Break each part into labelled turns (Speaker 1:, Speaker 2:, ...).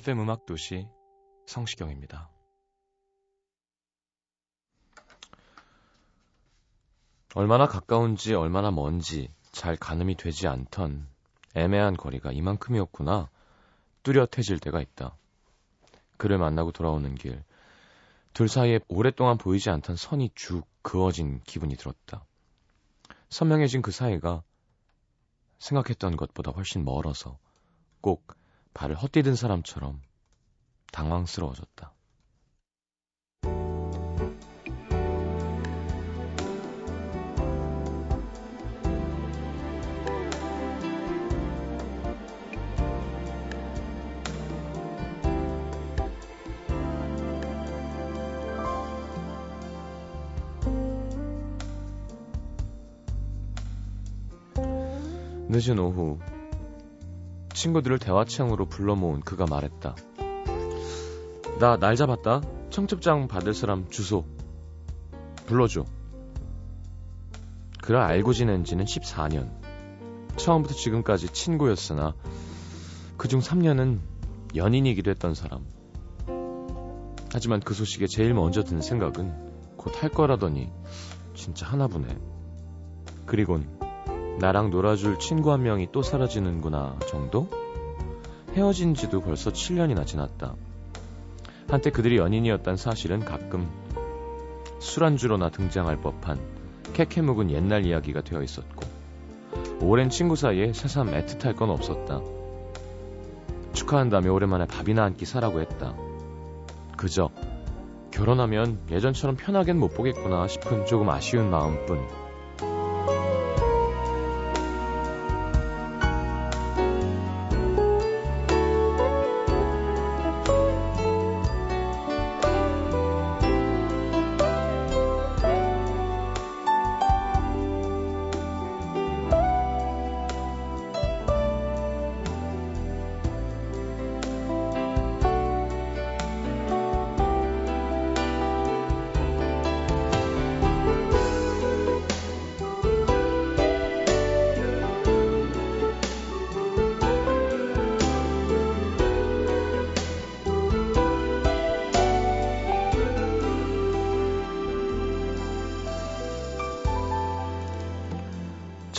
Speaker 1: FM 음악 도시 성시경입니다. 얼마나 가까운지 얼마나 먼지 잘 가늠이 되지 않던 애매한 거리가 이만큼이었구나 뚜렷해질 때가 있다. 그를 만나고 돌아오는 길, 둘 사이에 오랫동안 보이지 않던 선이 쭉 그어진 기분이 들었다. 선명해진 그 사이가 생각했던 것보다 훨씬 멀어서 꼭 발을 헛디딘 사람처럼 당황스러워졌다. 늦은 오후 친구들을 대화창으로 불러 모은 그가 말했다. 나 날 잡았다. 청첩장 받을 사람 주소 불러줘. 그를 알고 지낸 지는 14년. 처음부터 지금까지 친구였으나 그중 3년은 연인이기도 했던 사람. 하지만 그 소식에 제일 먼저 든 생각은 곧 할 거라더니 진짜 하나보네. 그리곤 나랑 놀아줄 친구 한 명이 또 사라지는구나 정도? 헤어진 지도 벌써 7년이나 지났다. 한때 그들이 연인이었단 사실은 가끔 술안주로나 등장할 법한 캐캐 묵은 옛날 이야기가 되어 있었고 오랜 친구 사이에 새삼 애틋할 건 없었다. 축하한다며 오랜만에 밥이나 한 끼 사라고 했다. 그저 결혼하면 예전처럼 편하겐 못 보겠구나 싶은 조금 아쉬운 마음뿐.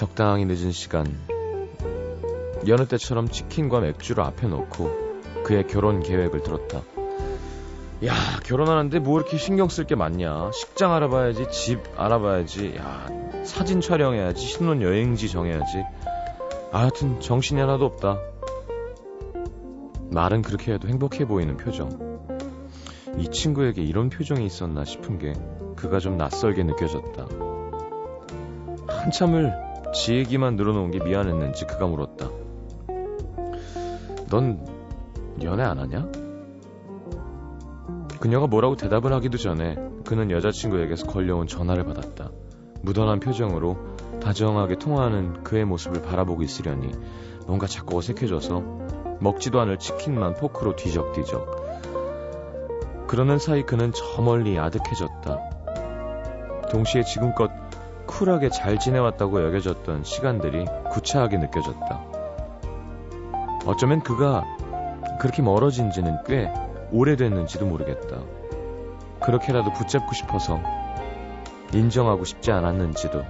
Speaker 1: 적당히 늦은 시간 여느 때처럼 치킨과 맥주를 앞에 놓고 그의 결혼 계획을 들었다. 야 결혼하는데 뭐 이렇게 신경 쓸 게 많냐? 식장 알아봐야지 집 알아봐야지. 야 사진 촬영해야지 신혼 여행지 정해야지. 아, 하여튼 정신이 하나도 없다. 말은 그렇게 해도 행복해 보이는 표정. 이 친구에게 이런 표정이 있었나 싶은 게 그가 좀 낯설게 느껴졌다. 한참을 지 얘기만 늘어놓은 게 미안했는지 그가 물었다. 넌 연애 안 하냐? 그녀가 뭐라고 대답을 하기도 전에 그는 여자친구에게서 걸려온 전화를 받았다. 무던한 표정으로 다정하게 통화하는 그의 모습을 바라보고 있으려니 뭔가 자꾸 어색해져서 먹지도 않을 치킨만 포크로 뒤적뒤적. 그러는 사이 그는 저 멀리 아득해졌다. 동시에 지금껏 쿨하게 잘 지내왔다고 여겨졌던 시간들이 구차하게 느껴졌다. 어쩌면 그가 그렇게 멀어진 지는 꽤 오래됐는지도 모르겠다. 그렇게라도 붙잡고 싶어서 인정하고 싶지 않았는지도.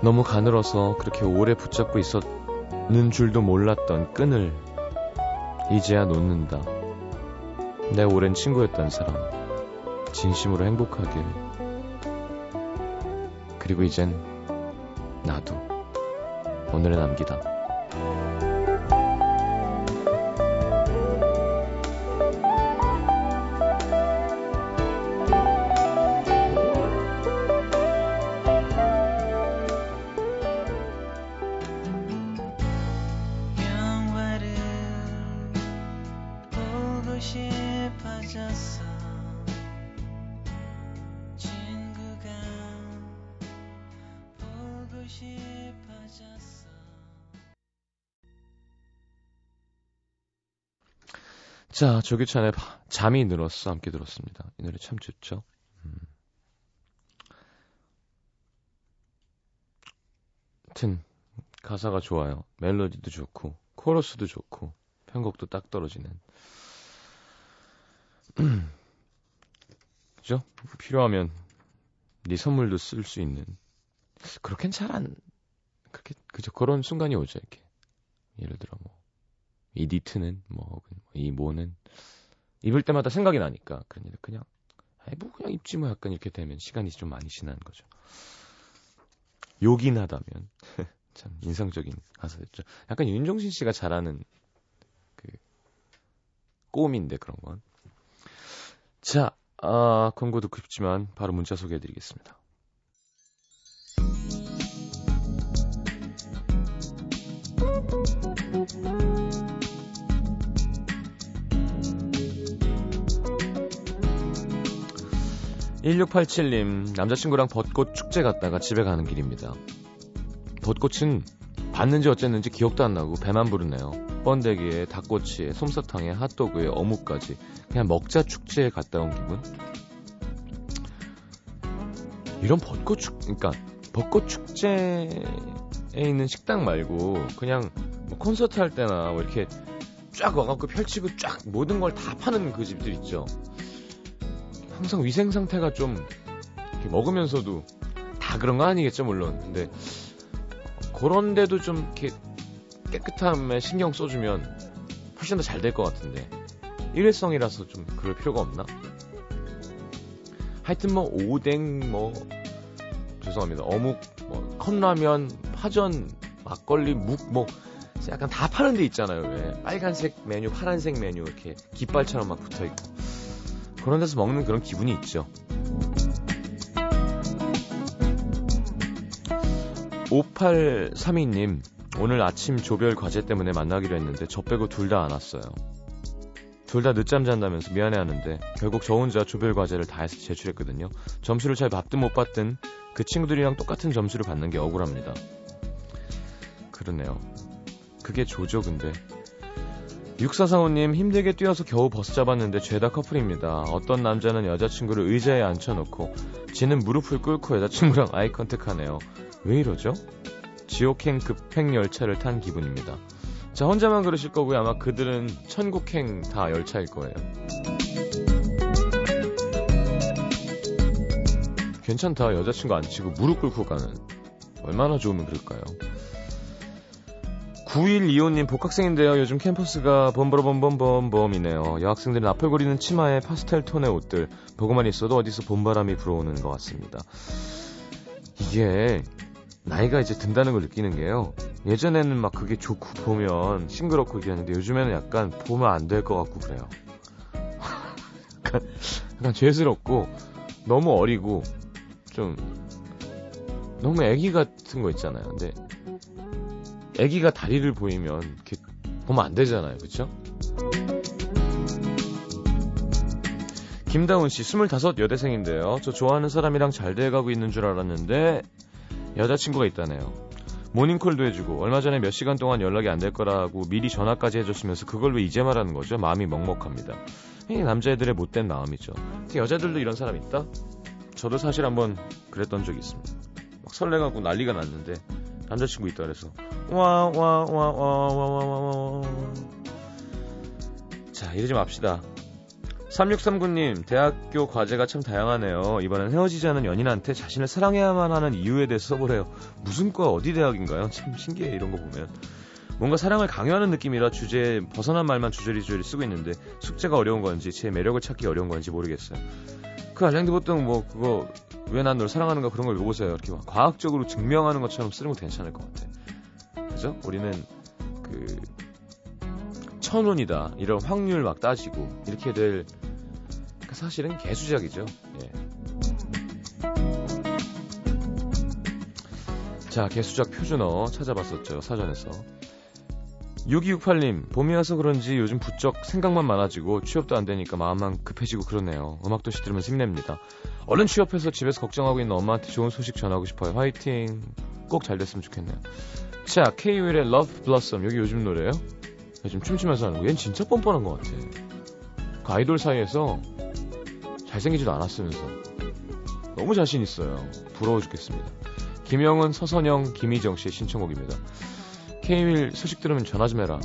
Speaker 1: 너무 가늘어서 그렇게 오래 붙잡고 있었는 줄도 몰랐던 끈을 이제야 놓는다. 내 오랜 친구였던 사람. 진심으로 행복하길. 그리고 이젠 나도 오늘의 남기다. 자, 조규찬의 바- 잠이 늘었어 함께 들었습니다. 이 노래 참 좋죠. 음. 하여튼 가사가 좋아요. 멜로디도 좋고 코러스도 좋고 편곡도 딱 떨어지는. 그죠? 필요하면 네 선물도 쓸 수 있는. 그렇게는 잘 안 그렇게 그죠? 그런 순간이 오죠 이렇게. 예를 들어 뭐 이 니트는 뭐 혹은 이 뭐는 입을 때마다 생각이 나니까 그러니까 그냥 아이 뭐 그냥 입지 뭐 약간 이렇게 되면 시간이 좀 많이 지나는 거죠. 요긴 하다면 참 인상적인 가사였죠. 약간 윤종신 씨가 잘하는 그 꼬음인데 그런 건. 자, 아, 광고 듣고 싶지만 바로 문자 소개해드리겠습니다. 1687님, 남자친구랑 벚꽃 축제 갔다가 집에 가는 길입니다. 벚꽃은 봤는지 어쨌는지 기억도 안 나고 배만 부르네요. 번데기에 닭꼬치에 솜사탕에 핫도그에 어묵까지 그냥 먹자 축제에 갔다 온 기분. 이런 벚꽃 축, 그러니까 벚꽃 축제에 있는 식당 말고 그냥 뭐 콘서트 할 때나 뭐 이렇게 쫙 와갖고 펼치고 쫙 모든 걸 다 파는 그 집들 있죠. 항상 위생 상태가 좀 먹으면서도 다 그런 거 아니겠죠 물론. 근데 그런데도 좀 이렇게 깨끗함에 신경 써주면 훨씬 더 잘 될 것 같은데 일회성이라서 좀 그럴 필요가 없나? 하여튼 뭐 오뎅 뭐 죄송합니다 어묵 뭐 컵라면 파전 막걸리 묵 뭐 약간 다 파는 데 있잖아요 왜 빨간색 메뉴 파란색 메뉴 이렇게 깃발처럼 막 붙어 있고 그런 데서 먹는 그런 기분이 있죠. 5832님 오늘 아침 조별 과제 때문에 만나기로 했는데 저 빼고 둘 다 안 왔어요. 둘 다 늦잠 잔다면서 미안해하는데 결국 저 혼자 조별 과제를 다 해서 제출했거든요. 점수를 잘 받든 못 받든 그 친구들이랑 똑같은 점수를 받는 게 억울합니다. 그러네요. 그게 조죠 근데 6445님 힘들게 뛰어서 겨우 버스 잡았는데 죄다 커플입니다. 어떤 남자는 여자친구를 의자에 앉혀놓고 지는 무릎을 꿇고 여자친구랑 아이 컨택하네요. 왜 이러죠? 지옥행 급행 열차를 탄 기분입니다. 자 혼자만 그러실 거고요. 아마 그들은 천국행 다 열차일 거예요. 괜찮다. 여자친구 안 치고 무릎 꿇고 가는. 얼마나 좋으면 그럴까요? 9125님 복학생인데요. 요즘 캠퍼스가 범버러범범범범이네요. 여학생들은 앞을거리는 치마에 파스텔 톤의 옷들 보고만 있어도 어디서 봄바람이 불어오는 것 같습니다. 이게 나이가 이제 든다는 걸 느끼는 게요. 예전에는 막 그게 좋고 보면 싱그럽고 이랬는데 요즘에는 약간 보면 안 될 것 같고 그래요. 약간, 약간 죄스럽고 너무 어리고 좀 너무 애기 같은 거 있잖아요. 근데 애기가 다리를 보이면 이렇게 보면 안 되잖아요. 그쵸? 김다운 씨, 25 여대생인데요. 저 좋아하는 사람이랑 잘 돼가고 있는 줄 알았는데 여자친구가 있다네요. 모닝콜도 해주고 얼마 전에 몇 시간 동안 연락이 안 될 거라고 미리 전화까지 해줬으면서 그걸 왜 이제 말하는 거죠? 마음이 먹먹합니다. 이 남자애들의 못된 마음이죠. 여자들도 이런 사람 있다? 저도 사실 한번 그랬던 적이 있습니다. 막 설레가고 난리가 났는데 남자친구 있다 그래서. 와 와 와 와 와 와와 자 이러지 맙시다. 3639님 대학교 과제가 참 다양하네요. 이번엔 헤어지지 않은 연인한테 자신을 사랑해야만 하는 이유에 대해 써보래요. 무슨 과 어디 대학인가요? 참 신기해 이런 거 보면. 뭔가 사랑을 강요하는 느낌이라 주제에 벗어난 말만 주저리주저리 쓰고 있는데 숙제가 어려운 건지 제 매력을 찾기 어려운 건지 모르겠어요. 그 알랭드 보통 뭐 그거 왜 난 널 사랑하는가 그런 걸 읽어보세요. 이렇게 막 과학적으로 증명하는 것처럼 쓰는 거 괜찮을 것 같아. 그죠? 우리는 그 천운이다 이런 확률 막 따지고 이렇게 될그 사실은 개수작이죠. 예. 자, 개수작 표준어 찾아봤었죠, 사전에서. 6268님, 봄이 와서 그런지 요즘 부쩍 생각만 많아지고 취업도 안 되니까 마음만 급해지고 그러네요. 음악도시 들으면서 힘냅니다. 얼른 취업해서 집에서 걱정하고 있는 엄마한테 좋은 소식 전하고 싶어요. 화이팅! 꼭 잘 됐으면 좋겠네요. 자, K-윌의 Love Blossom. 여기 요즘 노래예요? 요즘 춤추면서 하는 거. 얘는 진짜 뻔뻔한 것 같아. 그 아이돌 사이에서 잘생기지도 않았으면서 너무 자신 있어요. 부러워 죽겠습니다. 김영은, 서선영, 김희정 씨의 신청곡입니다. K-윌 소식 들으면 전화 좀 해라.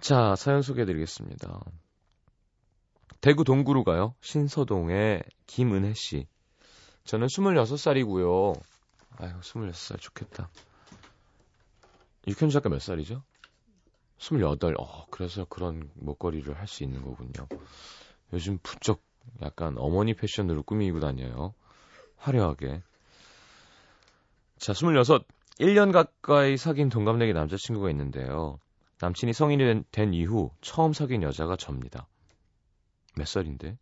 Speaker 1: 자, 사연 소개해 드리겠습니다. 대구 동구로 가요. 신서동의 김은혜 씨. 저는 26살이고요. 아유, 26살 좋겠다. 육현주 작가 몇 살이죠? 28. 어, 그래서 그런 목걸이를 할 수 있는 거군요. 요즘 부쩍 약간 어머니 패션으로 꾸미고 다녀요. 화려하게. 자, 26. 1년 가까이 사귄 동갑내기 남자친구가 있는데요. 남친이 성인이 된, 된 이후 처음 사귄 여자가 접니다. 몇 살인데?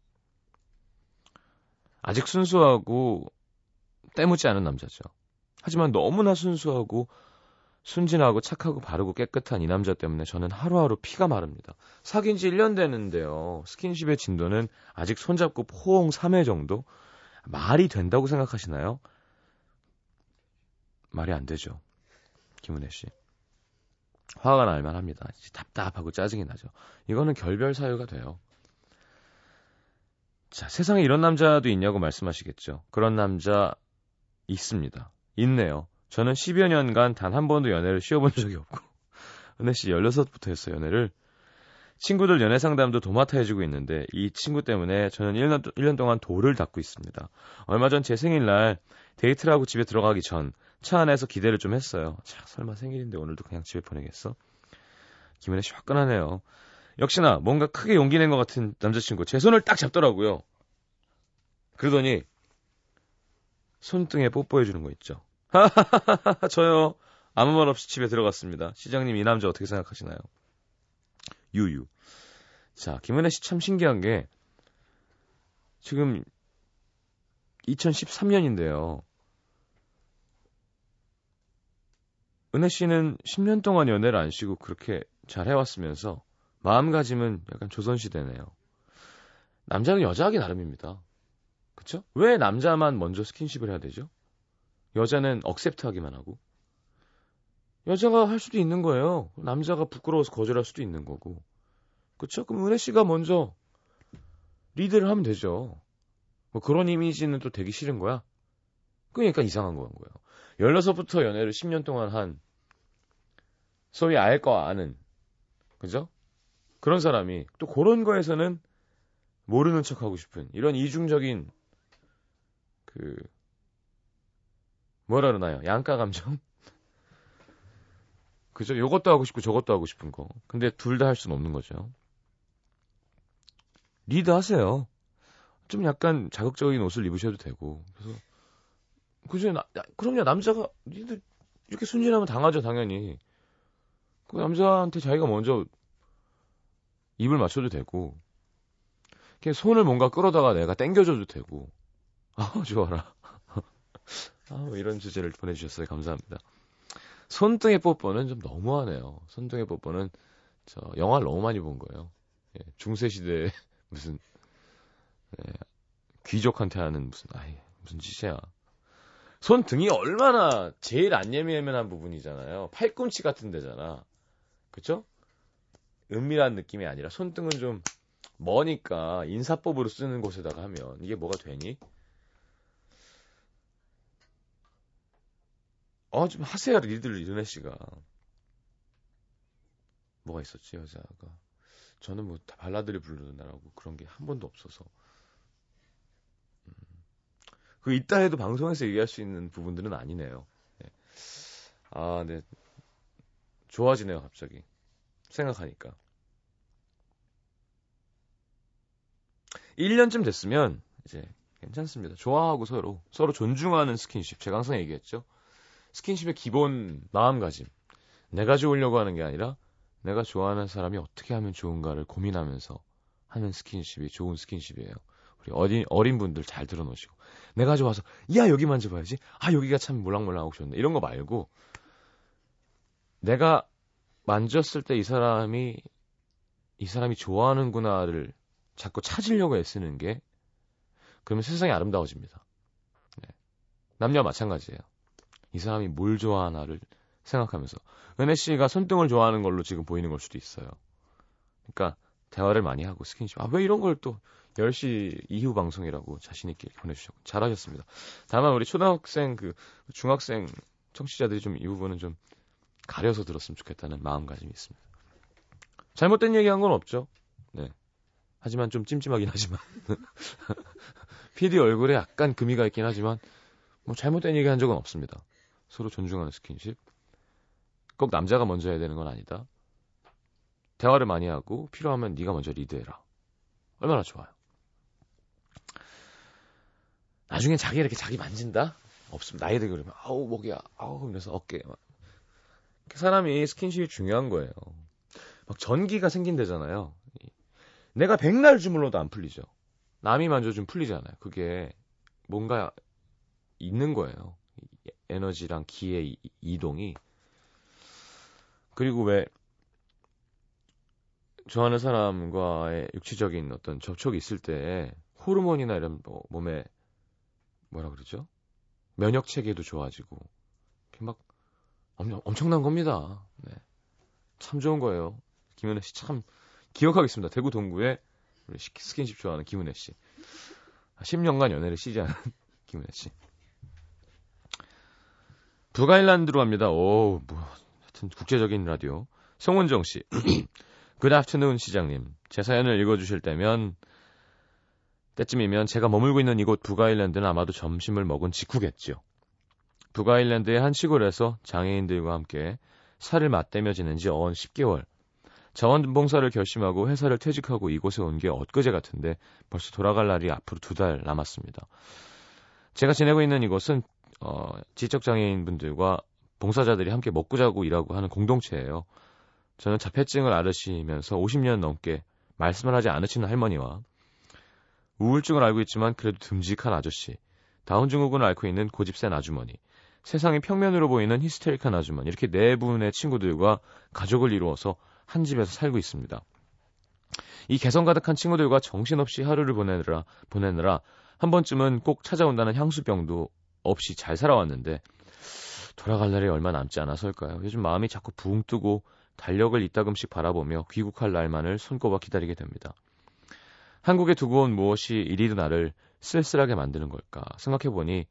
Speaker 1: 아직 순수하고 때묻지 않은 남자죠. 하지만 너무나 순수하고 순진하고 착하고 바르고 깨끗한 이 남자 때문에 저는 하루하루 피가 마릅니다. 사귄 지 1년 되는데요. 스킨십의 진도는 아직 손잡고 포옹 3회 정도? 말이 된다고 생각하시나요? 말이 안 되죠. 김은혜 씨. 화가 날만 합니다. 답답하고 짜증이 나죠. 이거는 결별 사유가 돼요. 자, 세상에 이런 남자도 있냐고 말씀하시겠죠. 그런 남자 있습니다. 있네요. 저는 10여 년간 단 한 번도 연애를 쉬어본 적이 없고 은혜 씨 16부터 했어요, 연애를. 친구들 연애 상담도 도맡아 해주고 있는데 이 친구 때문에 저는 1년, 1년 동안 돌을 닦고 있습니다. 얼마 전 제 생일날 데이트를 하고 집에 들어가기 전 차 안에서 기대를 좀 했어요. 자, 설마 생일인데 오늘도 그냥 집에 보내겠어? 김은혜 씨 화끈하네요. 역시나 뭔가 크게 용기 낸 것 같은 남자친구 제 손을 딱 잡더라고요. 그러더니 손등에 뽀뽀해 주는 거 있죠. 저요. 아무 말 없이 집에 들어갔습니다. 시장님 이 남자 어떻게 생각하시나요? 유유. 자, 김은혜 씨 참 신기한 게 지금 2013년인데요. 은혜 씨는 10년 동안 연애를 안 쉬고 그렇게 잘 해왔으면서 마음가짐은 약간 조선시대네요. 남자는 여자하기 나름입니다. 그쵸? 왜 남자만 먼저 스킨십을 해야 되죠? 여자는 accept 하기만 하고. 여자가 할 수도 있는 거예요. 남자가 부끄러워서 거절할 수도 있는 거고. 그쵸? 그럼 은혜 씨가 먼저 리드를 하면 되죠. 뭐 그런 이미지는 또 되기 싫은 거야? 그러니까 이상한 거인 거예요. 16부터 연애를 10년 동안 한 소위 알거 아는 그죠? 그런 사람이 또 그런 거에서는 모르는 척 하고 싶은 이런 이중적인 그 뭐라 그러나요? 양가 감정? 그죠? 요것도 하고 싶고 저것도 하고 싶은 거. 근데 둘 다 할 수는 없는 거죠. 리드 하세요. 좀 약간 자극적인 옷을 입으셔도 되고. 그래서 그죠? 나, 그럼요. 남자가 리드 이렇게 순진하면 당하죠, 당연히. 그 남자한테 자기가 먼저 입을 맞춰도 되고. 그냥 손을 뭔가 끌어다가 내가 땡겨줘도 되고. 아, 좋아라. 아, 뭐 이런 주제를 보내주셨어요. 감사합니다. 손등에 뽀뽀는 좀 너무하네요. 손등에 뽀뽀는 저 영화를 너무 많이 본 거예요. 예, 중세 시대 무슨 예, 귀족한테 하는 무슨 아이 무슨 짓이야. 손등이 얼마나 제일 안 예민한 부분이잖아요. 팔꿈치 같은 데잖아. 그쵸? 은밀한 느낌이 아니라 손등은 좀 머니까 인사법으로 쓰는 곳에다가 하면 이게 뭐가 되니? 어, 좀 하세요, 리드를 이은혜 씨가. 뭐가 있었지, 여자가. 저는 뭐, 다 발라드를 부르는다라고 그런 게 한 번도 없어서. 음. 그, 있다 해도 방송에서 얘기할 수 있는 부분들은 아니네요. 네. 아, 네. 좋아지네요, 갑자기. 생각하니까. 1년쯤 됐으면, 이제, 괜찮습니다. 좋아하고 서로, 서로 존중하는 스킨십. 제가 항상 얘기했죠. 스킨십의 기본 마음가짐. 내가 좋으려고 하는 게 아니라 내가 좋아하는 사람이 어떻게 하면 좋은가를 고민하면서 하는 스킨십이 좋은 스킨십이에요. 우리 어린, 어린 분들 잘 들어놓으시고. 내가 좋아서, 야, 여기 만져봐야지. 아, 여기가 참 몰랑몰랑하고 좋네. 이런 거 말고, 내가 만졌을 때 이 사람이, 이 사람이 좋아하는구나를 자꾸 찾으려고 애쓰는 게, 그러면 세상이 아름다워집니다. 네. 남녀 마찬가지예요. 이 사람이 뭘 좋아하나를 생각하면서 은혜 씨가 손등을 좋아하는 걸로 지금 보이는 걸 수도 있어요. 그러니까 대화를 많이 하고 스킨십. 아, 왜 이런 걸 또 10시 이후 방송이라고 자신 있게 보내주셨고. 잘하셨습니다. 다만 우리 초등학생, 그, 중학생 청취자들이 좀 이 부분은 좀 가려서 들었으면 좋겠다는 마음가짐이 있습니다. 잘못된 얘기한 건 없죠. 네. 하지만 좀 찜찜하긴 하지만. PD 얼굴에 약간 금이가 있긴 하지만, 뭐 잘못된 얘기 한 적은 없습니다. 서로 존중하는 스킨십. 꼭 남자가 먼저 해야 되는 건 아니다. 대화를 많이 하고 필요하면 네가 먼저 리드해라. 얼마나 좋아요. 나중에 자기 이렇게 자기 만진다? 없으면 나이 들고 그러면 아우 목이야 아우 그러면서 어깨 막 사람이 스킨십이 중요한 거예요. 막 전기가 생긴대잖아요. 내가 백날 주물러도 안 풀리죠. 남이 만져주면 풀리잖아요. 그게 뭔가 있는 거예요. 에너지랑 기의 이동이. 그리고 왜 좋아하는 사람과의 육체적인 어떤 접촉이 있을 때 호르몬이나 이런 뭐 몸에 뭐라 그러죠? 면역 체계도 좋아지고 막 엄청, 엄청난 겁니다. 네. 참 좋은 거예요. 김은혜 씨참 기억하겠습니다. 대구 동구에 스킨십 좋아하는 김은혜 씨. 10년간 연애를 시지하는 김은혜 씨. 북아일란드로 갑니다. 오, 뭐, 하여튼 국제적인 라디오. 송은정 씨. 굿아프터눈 시장님. 제 사연을 읽어주실 때면, 때쯤이면 제가 머물고 있는 이곳 북아일랜드는 아마도 점심을 먹은 직후겠죠. 북아일랜드의 한 시골에서 장애인들과 함께 살을 맞대며 지낸 지 어언 10개월. 자원봉사를 결심하고 회사를 퇴직하고 이곳에 온 게 엊그제 같은데 벌써 돌아갈 날이 앞으로 두 달 남았습니다. 제가 지내고 있는 이곳은 어, 지적장애인 분들과 봉사자들이 함께 먹고 자고 일하고 하는 공동체예요. 저는 자폐증을 앓으시면서 50년 넘게 말씀을 하지 않으시는 할머니와 우울증을 앓고 있지만 그래도 듬직한 아저씨, 다운증후군을 앓고 있는 고집센 아주머니, 세상이 평면으로 보이는 히스테리칸 아주머니 이렇게 네 분의 친구들과 가족을 이루어서 한 집에서 살고 있습니다. 이 개성 가득한 친구들과 정신없이 하루를 보내느라 보내느라 한 번쯤은 꼭 찾아온다는 향수병도 없이 잘 살아왔는데 돌아갈 날이 얼마 남지 않아서일까요? 요즘 마음이 자꾸 붕 뜨고 달력을 이따금씩 바라보며 귀국할 날만을 손꼽아 기다리게 됩니다. 한국에 두고 온 무엇이 이리도 나를 쓸쓸하게 만드는 걸까 생각해보니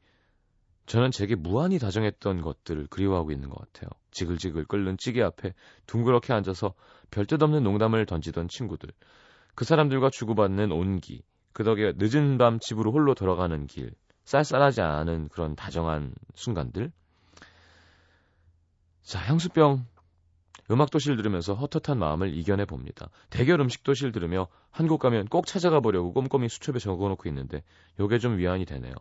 Speaker 1: 저는 제게 무한히 다정했던 것들을 그리워하고 있는 것 같아요. 지글지글 끓는 찌개 앞에 둥그렇게 앉아서 별뜻 없는 농담을 던지던 친구들, 그 사람들과 주고받는 온기, 그 덕에 늦은 밤 집으로 홀로 돌아가는 길, 쌀쌀하지 않은 그런 다정한 순간들. 자, 향수병 음악 도시를 들으면서 헛헛한 마음을 이겨내 봅니다. 대결 음식 도시를 들으며 한국 가면 꼭 찾아가 보려고 꼼꼼히 수첩에 적어놓고 있는데 요게 좀 위안이 되네요.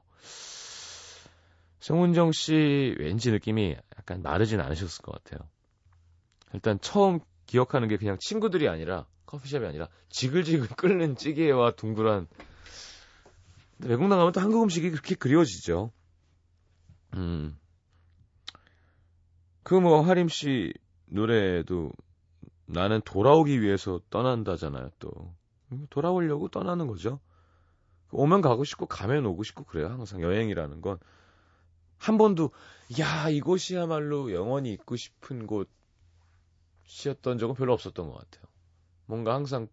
Speaker 1: 성훈정 씨 왠지 느낌이 약간 마르진 않으셨을 것 같아요. 일단 처음 기억하는 게 그냥 친구들이 아니라 커피숍이 아니라 지글지글 끓는 찌개와 둥그란 외국 나가면 또 한국 음식이 그렇게 그리워지죠. 음. 그 뭐 하림 씨 노래도 나는 돌아오기 위해서 떠난다잖아요, 또. 돌아오려고 떠나는 거죠. 오면 가고 싶고 가면 오고 싶고 그래요. 항상 여행이라는 건. 한 번도 야, 이곳이야말로 영원히 있고 싶은 곳이었던 적은 별로 없었던 것 같아요. 뭔가 항상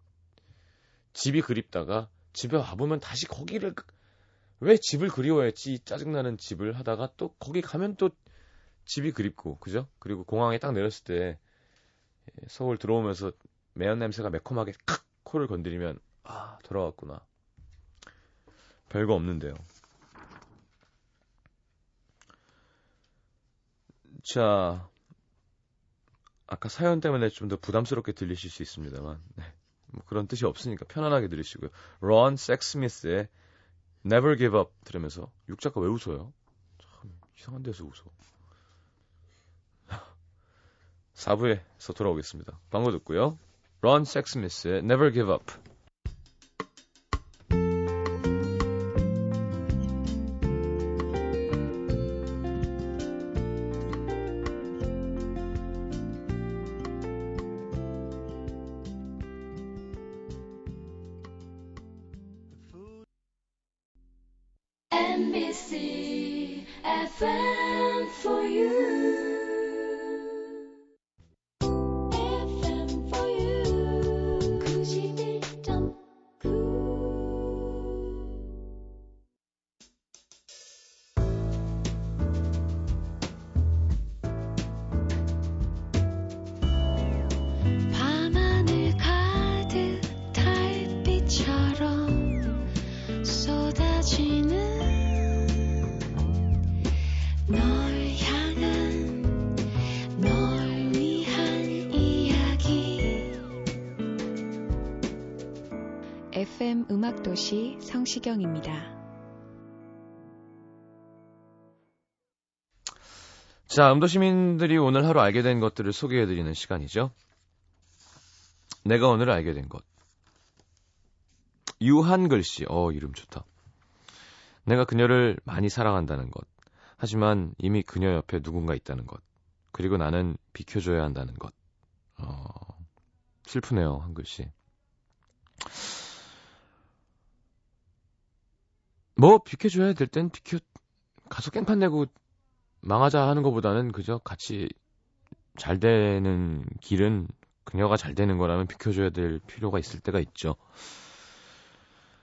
Speaker 1: 집이 그립다가 집에 와보면 다시 거기를 왜 집을 그리워했지 짜증나는 집을 하다가 또 거기 가면 또 집이 그립고, 그죠? 그리고 공항에 딱 내렸을 때 예, 서울 들어오면서 매연 냄새가 매콤하게 칵 코를 건드리면 아 돌아왔구나. 별거 없는데요. 자, 아까 사연 때문에 좀 더 부담스럽게 들리실 수 있습니다만 네, 뭐 그런 뜻이 없으니까 편안하게 들으시고요. 런 섹스미스의 Never Give Up 들으면서 육 작가 왜 웃어요? 참 이상한 데서 웃어. 4부에서 돌아오겠습니다. 광고 듣고요. 런 섹스미스의 Never Give Up.
Speaker 2: 음악도시 성시경입니다.
Speaker 1: 자, 음도 시민들이 오늘 하루 알게 된 것들을 소개해 드리는 시간이죠. 내가 오늘 알게 된 것. 유한글 씨, 어, 이름 좋다. 내가 그녀를 많이 사랑한다는 것. 하지만 이미 그녀 옆에 누군가 있다는 것. 그리고 나는 비켜줘야 한다는 것. 어, 슬프네요, 한글 씨. 뭐, 비켜줘야 될 땐 비켜, 가서 깽판 내고 망하자 하는 것보다는 그저 같이 잘 되는 길은 그녀가 잘 되는 거라면 비켜줘야 될 필요가 있을 때가 있죠.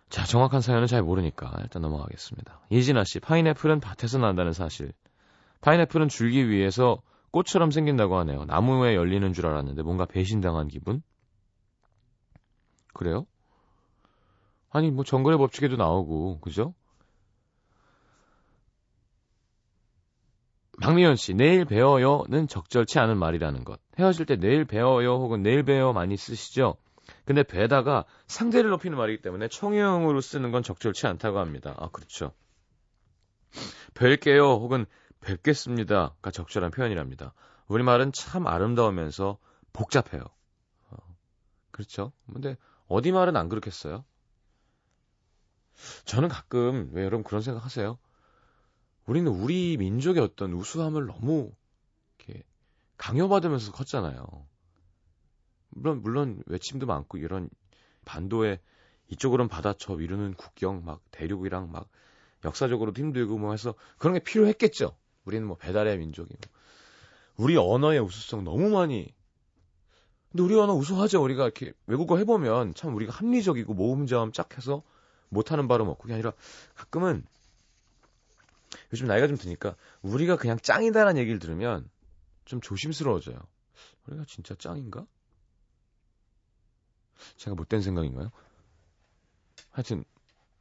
Speaker 1: 자, 정확한 사연은 잘 모르니까 일단 넘어가겠습니다. 이진아 씨, 파인애플은 밭에서 난다는 사실. 파인애플은 줄기 위에서 꽃처럼 생긴다고 하네요. 나무에 열리는 줄 알았는데 뭔가 배신당한 기분? 그래요? 아니, 뭐 정글의 법칙에도 나오고, 그죠? 박미연 씨, 내일 배워요는 적절치 않은 말이라는 것. 헤어질 때 내일 배워요 혹은 내일 배워 많이 쓰시죠? 근데 배다가 상대를 높이는 말이기 때문에 청유형으로 쓰는 건 적절치 않다고 합니다. 아, 그렇죠. 뵐게요 혹은 뵙겠습니다가 적절한 표현이랍니다. 우리말은 참 아름다우면서 복잡해요. 어, 그렇죠. 근데 어디 말은 안 그렇겠어요? 저는 가끔 왜 여러분 그런 생각 하세요? 우리는 우리 민족의 어떤 우수함을 너무 이렇게 강요받으면서 컸잖아요. 물론 물론 외침도 많고 이런 반도에 이쪽으로는 바다 저 위로는 국경 막 대륙이랑 막 역사적으로도 힘들고 뭐 해서 그런 게 필요했겠죠. 우리는 뭐 배달의 민족이고 우리 언어의 우수성 너무 많이 근데 우리 언어 우수하죠. 우리가 이렇게 외국어 해보면 참 우리가 합리적이고 모음자음 짝해서 못하는 발음 없고 그게 아니라 가끔은 요즘 나이가 좀 드니까 우리가 그냥 짱이다라는 얘기를 들으면 좀 조심스러워져요. 우리가 진짜 짱인가? 제가 못된 생각인가요? 하여튼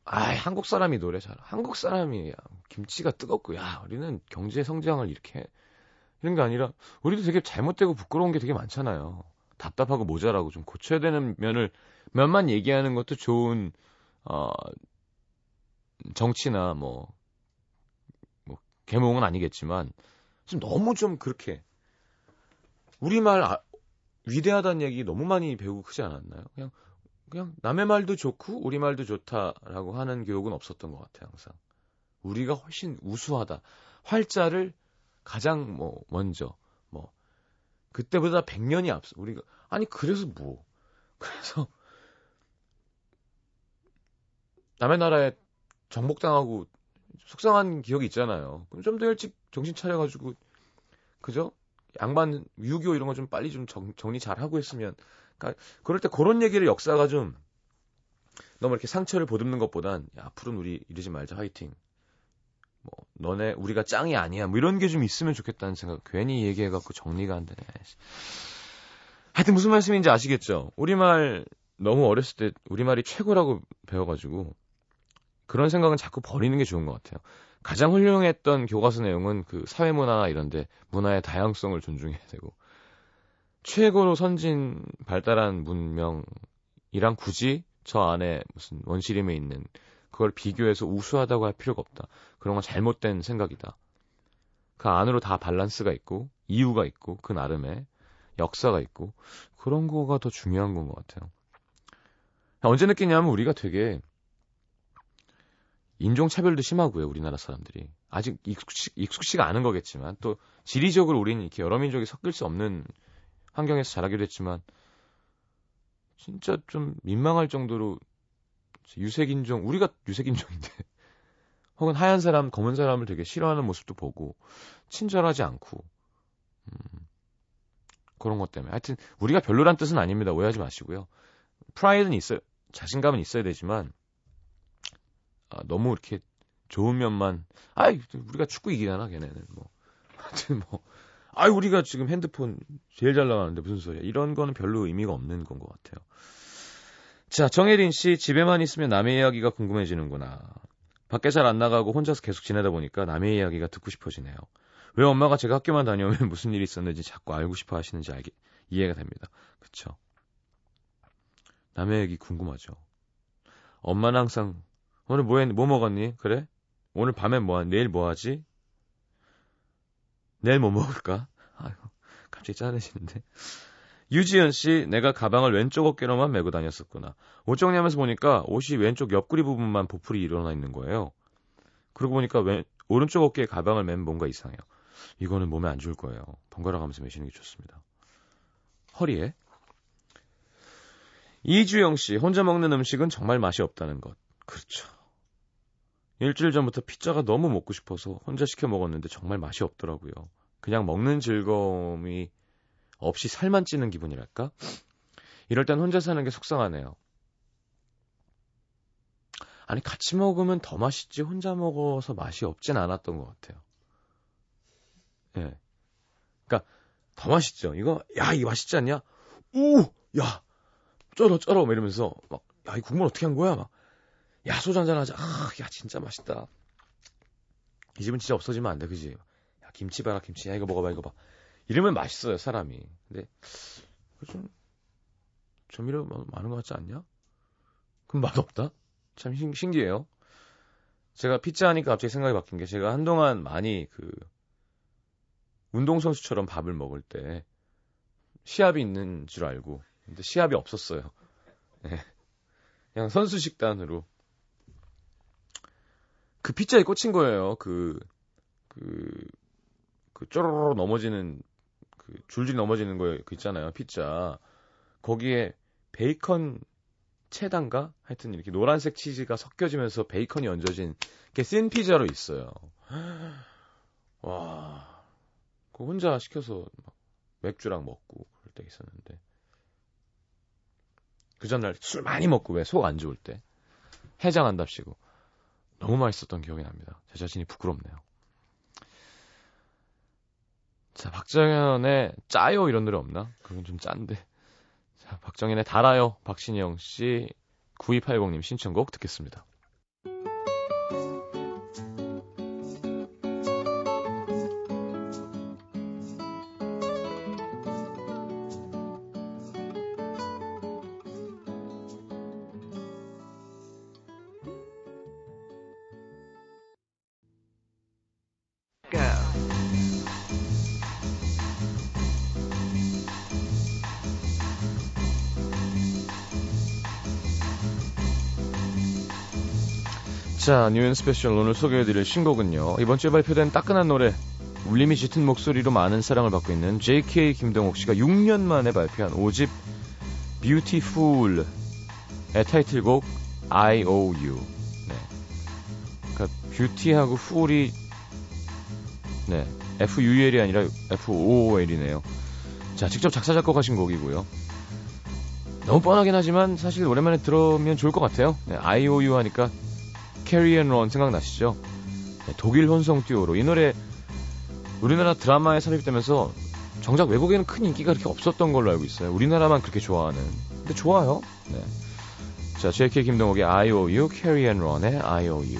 Speaker 1: 아 한국 사람이 노래 잘 한국 사람이 야, 김치가 뜨겁고 야 우리는 경제 성장을 이렇게 해. 이런 게 아니라 우리도 되게 잘못되고 부끄러운 게 되게 많잖아요. 답답하고 모자라고 좀 고쳐야 되는 면을 몇만 얘기하는 것도 좋은 어 정치나 뭐 계몽은 아니겠지만 좀 너무 좀 그렇게 우리말 아, 위대하다는 얘기 너무 많이 배우고 크지 않았나요? 그냥 그냥 남의 말도 좋고 우리 말도 좋다라고 하는 교육은 없었던 것 같아요 항상. 우리가 훨씬 우수하다. 활자를 가장 뭐 먼저 뭐 그때보다 100년이 앞서 우리가 아니 그래서 뭐? 그래서 남의 나라에 정복당하고 속상한 기억이 있잖아요. 그럼 좀 더 일찍 정신 차려가지고 그죠? 양반 유교 이런 거 좀 빨리 좀 정, 정리 잘 하고 했으면 그러니까 그럴 때 그런 얘기를 역사가 좀 너무 이렇게 상처를 보듬는 것보단 야, 앞으로는 우리 이러지 말자 화이팅 뭐 너네 우리가 짱이 아니야 뭐 이런 게 좀 있으면 좋겠다는 생각 괜히 얘기해 갖고 정리가 안 되네. 하여튼 무슨 말씀인지 아시겠죠? 우리말 너무 어렸을 때 우리말이 최고라고 배워 가지고 그런 생각은 자꾸 버리는 게 좋은 것 같아요. 가장 훌륭했던 교과서 내용은 그 사회문화나 이런데 문화의 다양성을 존중해야 되고 최고로 선진 발달한 문명이랑 굳이 저 안에 무슨 원시림에 있는 그걸 비교해서 우수하다고 할 필요가 없다. 그런 건 잘못된 생각이다. 그 안으로 다 밸런스가 있고 이유가 있고 그 나름의 역사가 있고 그런 거가 더 중요한 건 것 같아요. 언제 느끼냐면 우리가 되게 인종차별도 심하고요, 우리나라 사람들이. 아직 익숙치, 익숙치가 않은 거겠지만, 또 지리적으로 우리는 이렇게 여러 민족이 섞일 수 없는 환경에서 자라기도 했지만, 진짜 좀 민망할 정도로 유색인종, 우리가 유색인종인데, 혹은 하얀 사람, 검은 사람을 되게 싫어하는 모습도 보고, 친절하지 않고, 음, 그런 것 때문에. 하여튼, 우리가 별로란 뜻은 아닙니다. 오해하지 마시고요. 프라이드는 있어요. 자신감은 있어야 되지만, 아, 너무 이렇게 좋은 면만, 아이, 우리가 축구 이기잖아, 걔네는. 뭐. 하여튼 뭐, 아이, 우리가 지금 핸드폰 제일 잘 나가는데 무슨 소리야. 이런 거는 별로 의미가 없는 건 것 같아요. 자, 정혜린 씨, 집에만 있으면 남의 이야기가 궁금해지는구나. 밖에 잘 안 나가고 혼자서 계속 지내다 보니까 남의 이야기가 듣고 싶어지네요. 왜 엄마가 제가 학교만 다녀오면 무슨 일이 있었는지 자꾸 알고 싶어 하시는지 알게, 이해가 됩니다. 그쵸. 남의 얘기 궁금하죠. 엄마는 항상 오늘 뭐, 했, 뭐 먹었니? 그래? 오늘 밤엔 뭐, 내일 뭐 하지? 내일 뭐 먹을까? 아유, 갑자기 짠해지는데. 유지연 씨, 내가 가방을 왼쪽 어깨로만 메고 다녔었구나. 옷 정리하면서 보니까 옷이 왼쪽 옆구리 부분만 보풀이 일어나 있는 거예요. 그러고 보니까 왼, 오른쪽 어깨에 가방을 맨 뭔가 이상해요. 이거는 몸에 안 좋을 거예요. 번갈아 가면서 매시는 게 좋습니다. 허리에? 이주영 씨, 혼자 먹는 음식은 정말 맛이 없다는 것. 그렇죠. 일주일 전부터 피자가 너무 먹고 싶어서 혼자 시켜 먹었는데 정말 맛이 없더라고요. 그냥 먹는 즐거움이 없이 살만 찌는 기분이랄까? 이럴 땐 혼자 사는 게 속상하네요. 아니, 같이 먹으면 더 맛있지, 혼자 먹어서 맛이 없진 않았던 것 같아요. 예. 네. 그니까, 더 맛있죠. 이거, 야, 이 맛있지 않냐? 오! 야! 쩔어, 쩔어! 이러면서, 막, 야, 이 국물 어떻게 한 거야? 막, 야, 소주 한잔 하자. 아, 야, 진짜 맛있다. 이 집은 진짜 없어지면 안 돼, 그지? 야, 김치 봐라, 김치. 야, 이거 먹어봐, 이거 봐. 이러면 맛있어요, 사람이. 근데, 좀, 조미료 많은 것 같지 않냐? 그럼 맛없다? 참 신, 신기해요. 제가 피자 하니까 갑자기 생각이 바뀐 게, 제가 한동안 많이 그, 운동선수처럼 밥을 먹을 때, 시합이 있는 줄 알고, 근데 시합이 없었어요. 네. 그냥 선수 식단으로. 그 피자에 꽂힌 거예요. 그, 그, 그 쪼로로 넘어지는, 그 줄줄 넘어지는 거, 그 있잖아요. 피자. 거기에 베이컨 체단가? 하여튼 이렇게 노란색 치즈가 섞여지면서 베이컨이 얹어진 게쓴 피자로 있어요. 와. 그 혼자 시켜서 막 맥주랑 먹고 그럴 때 있었는데. 그 전날 술 많이 먹고 왜 속 안 좋을 때 해장한답시고 너무 맛있었던 기억이 납니다. 제 자신이 부끄럽네요. 자, 박정현의 짜요 이런 노래 없나? 그건 좀 짠데. 자, 박정현의 달아요. 박신영 씨 9280님 신청곡 듣겠습니다. 자, New & Special 오늘 소개해드릴 신곡은요. 이번 주에 발표된 따끈한 노래, 울림이 짙은 목소리로 많은 사랑을 받고 있는 JK 김동욱 씨가 6년 만에 발표한 5집 Beautifool의 타이틀곡 I.O.U. 네. 그러니까 beauty하고 fool이 네, F-U-L이 아니라 F-O-O-L이네요. 자, 직접 작사 작곡하신 곡이고요. 너무 뻔하긴 하지만 사실 오랜만에 들으면 좋을 것 같아요. 네, I.O.U. 하니까 Carry and Ron 생각나시죠? 네, 독일 혼성 듀오로 이 노래 우리나라 드라마에 삽입되면서 정작 외국에는 큰 인기가 그렇게 없었던 걸로 알고 있어요. 우리나라만 그렇게 좋아하는. 근데 좋아요. 네. 자, JK 김동욱의 IOU, Carry and Ron의 IOU.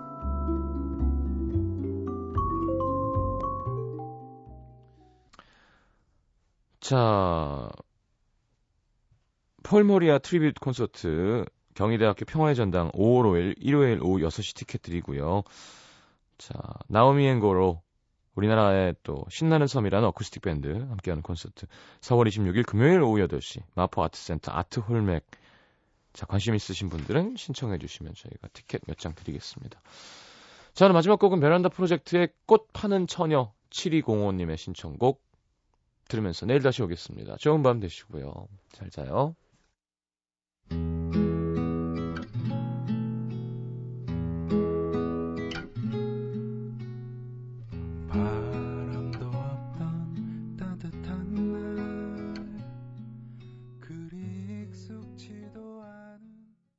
Speaker 1: 자, 폴모리아 tribute 콘서트 경희대학교 평화의 전당 5월 5일 일요일 오후 6시 티켓 드리고요. 자, 나오미 앤 고로 우리나라의 또 신나는 섬이라는 어쿠스틱 밴드 함께하는 콘서트 4월 26일 금요일 오후 8시 마포 아트센터 아트홀맥 자, 관심 있으신 분들은 신청해 주시면 저희가 티켓 몇 장 드리겠습니다. 자, 그럼 마지막 곡은 베란다 프로젝트의 꽃 파는 처녀 7205님의 신청곡 들으면서 내일 다시 오겠습니다. 좋은 밤 되시고요. 잘 자요.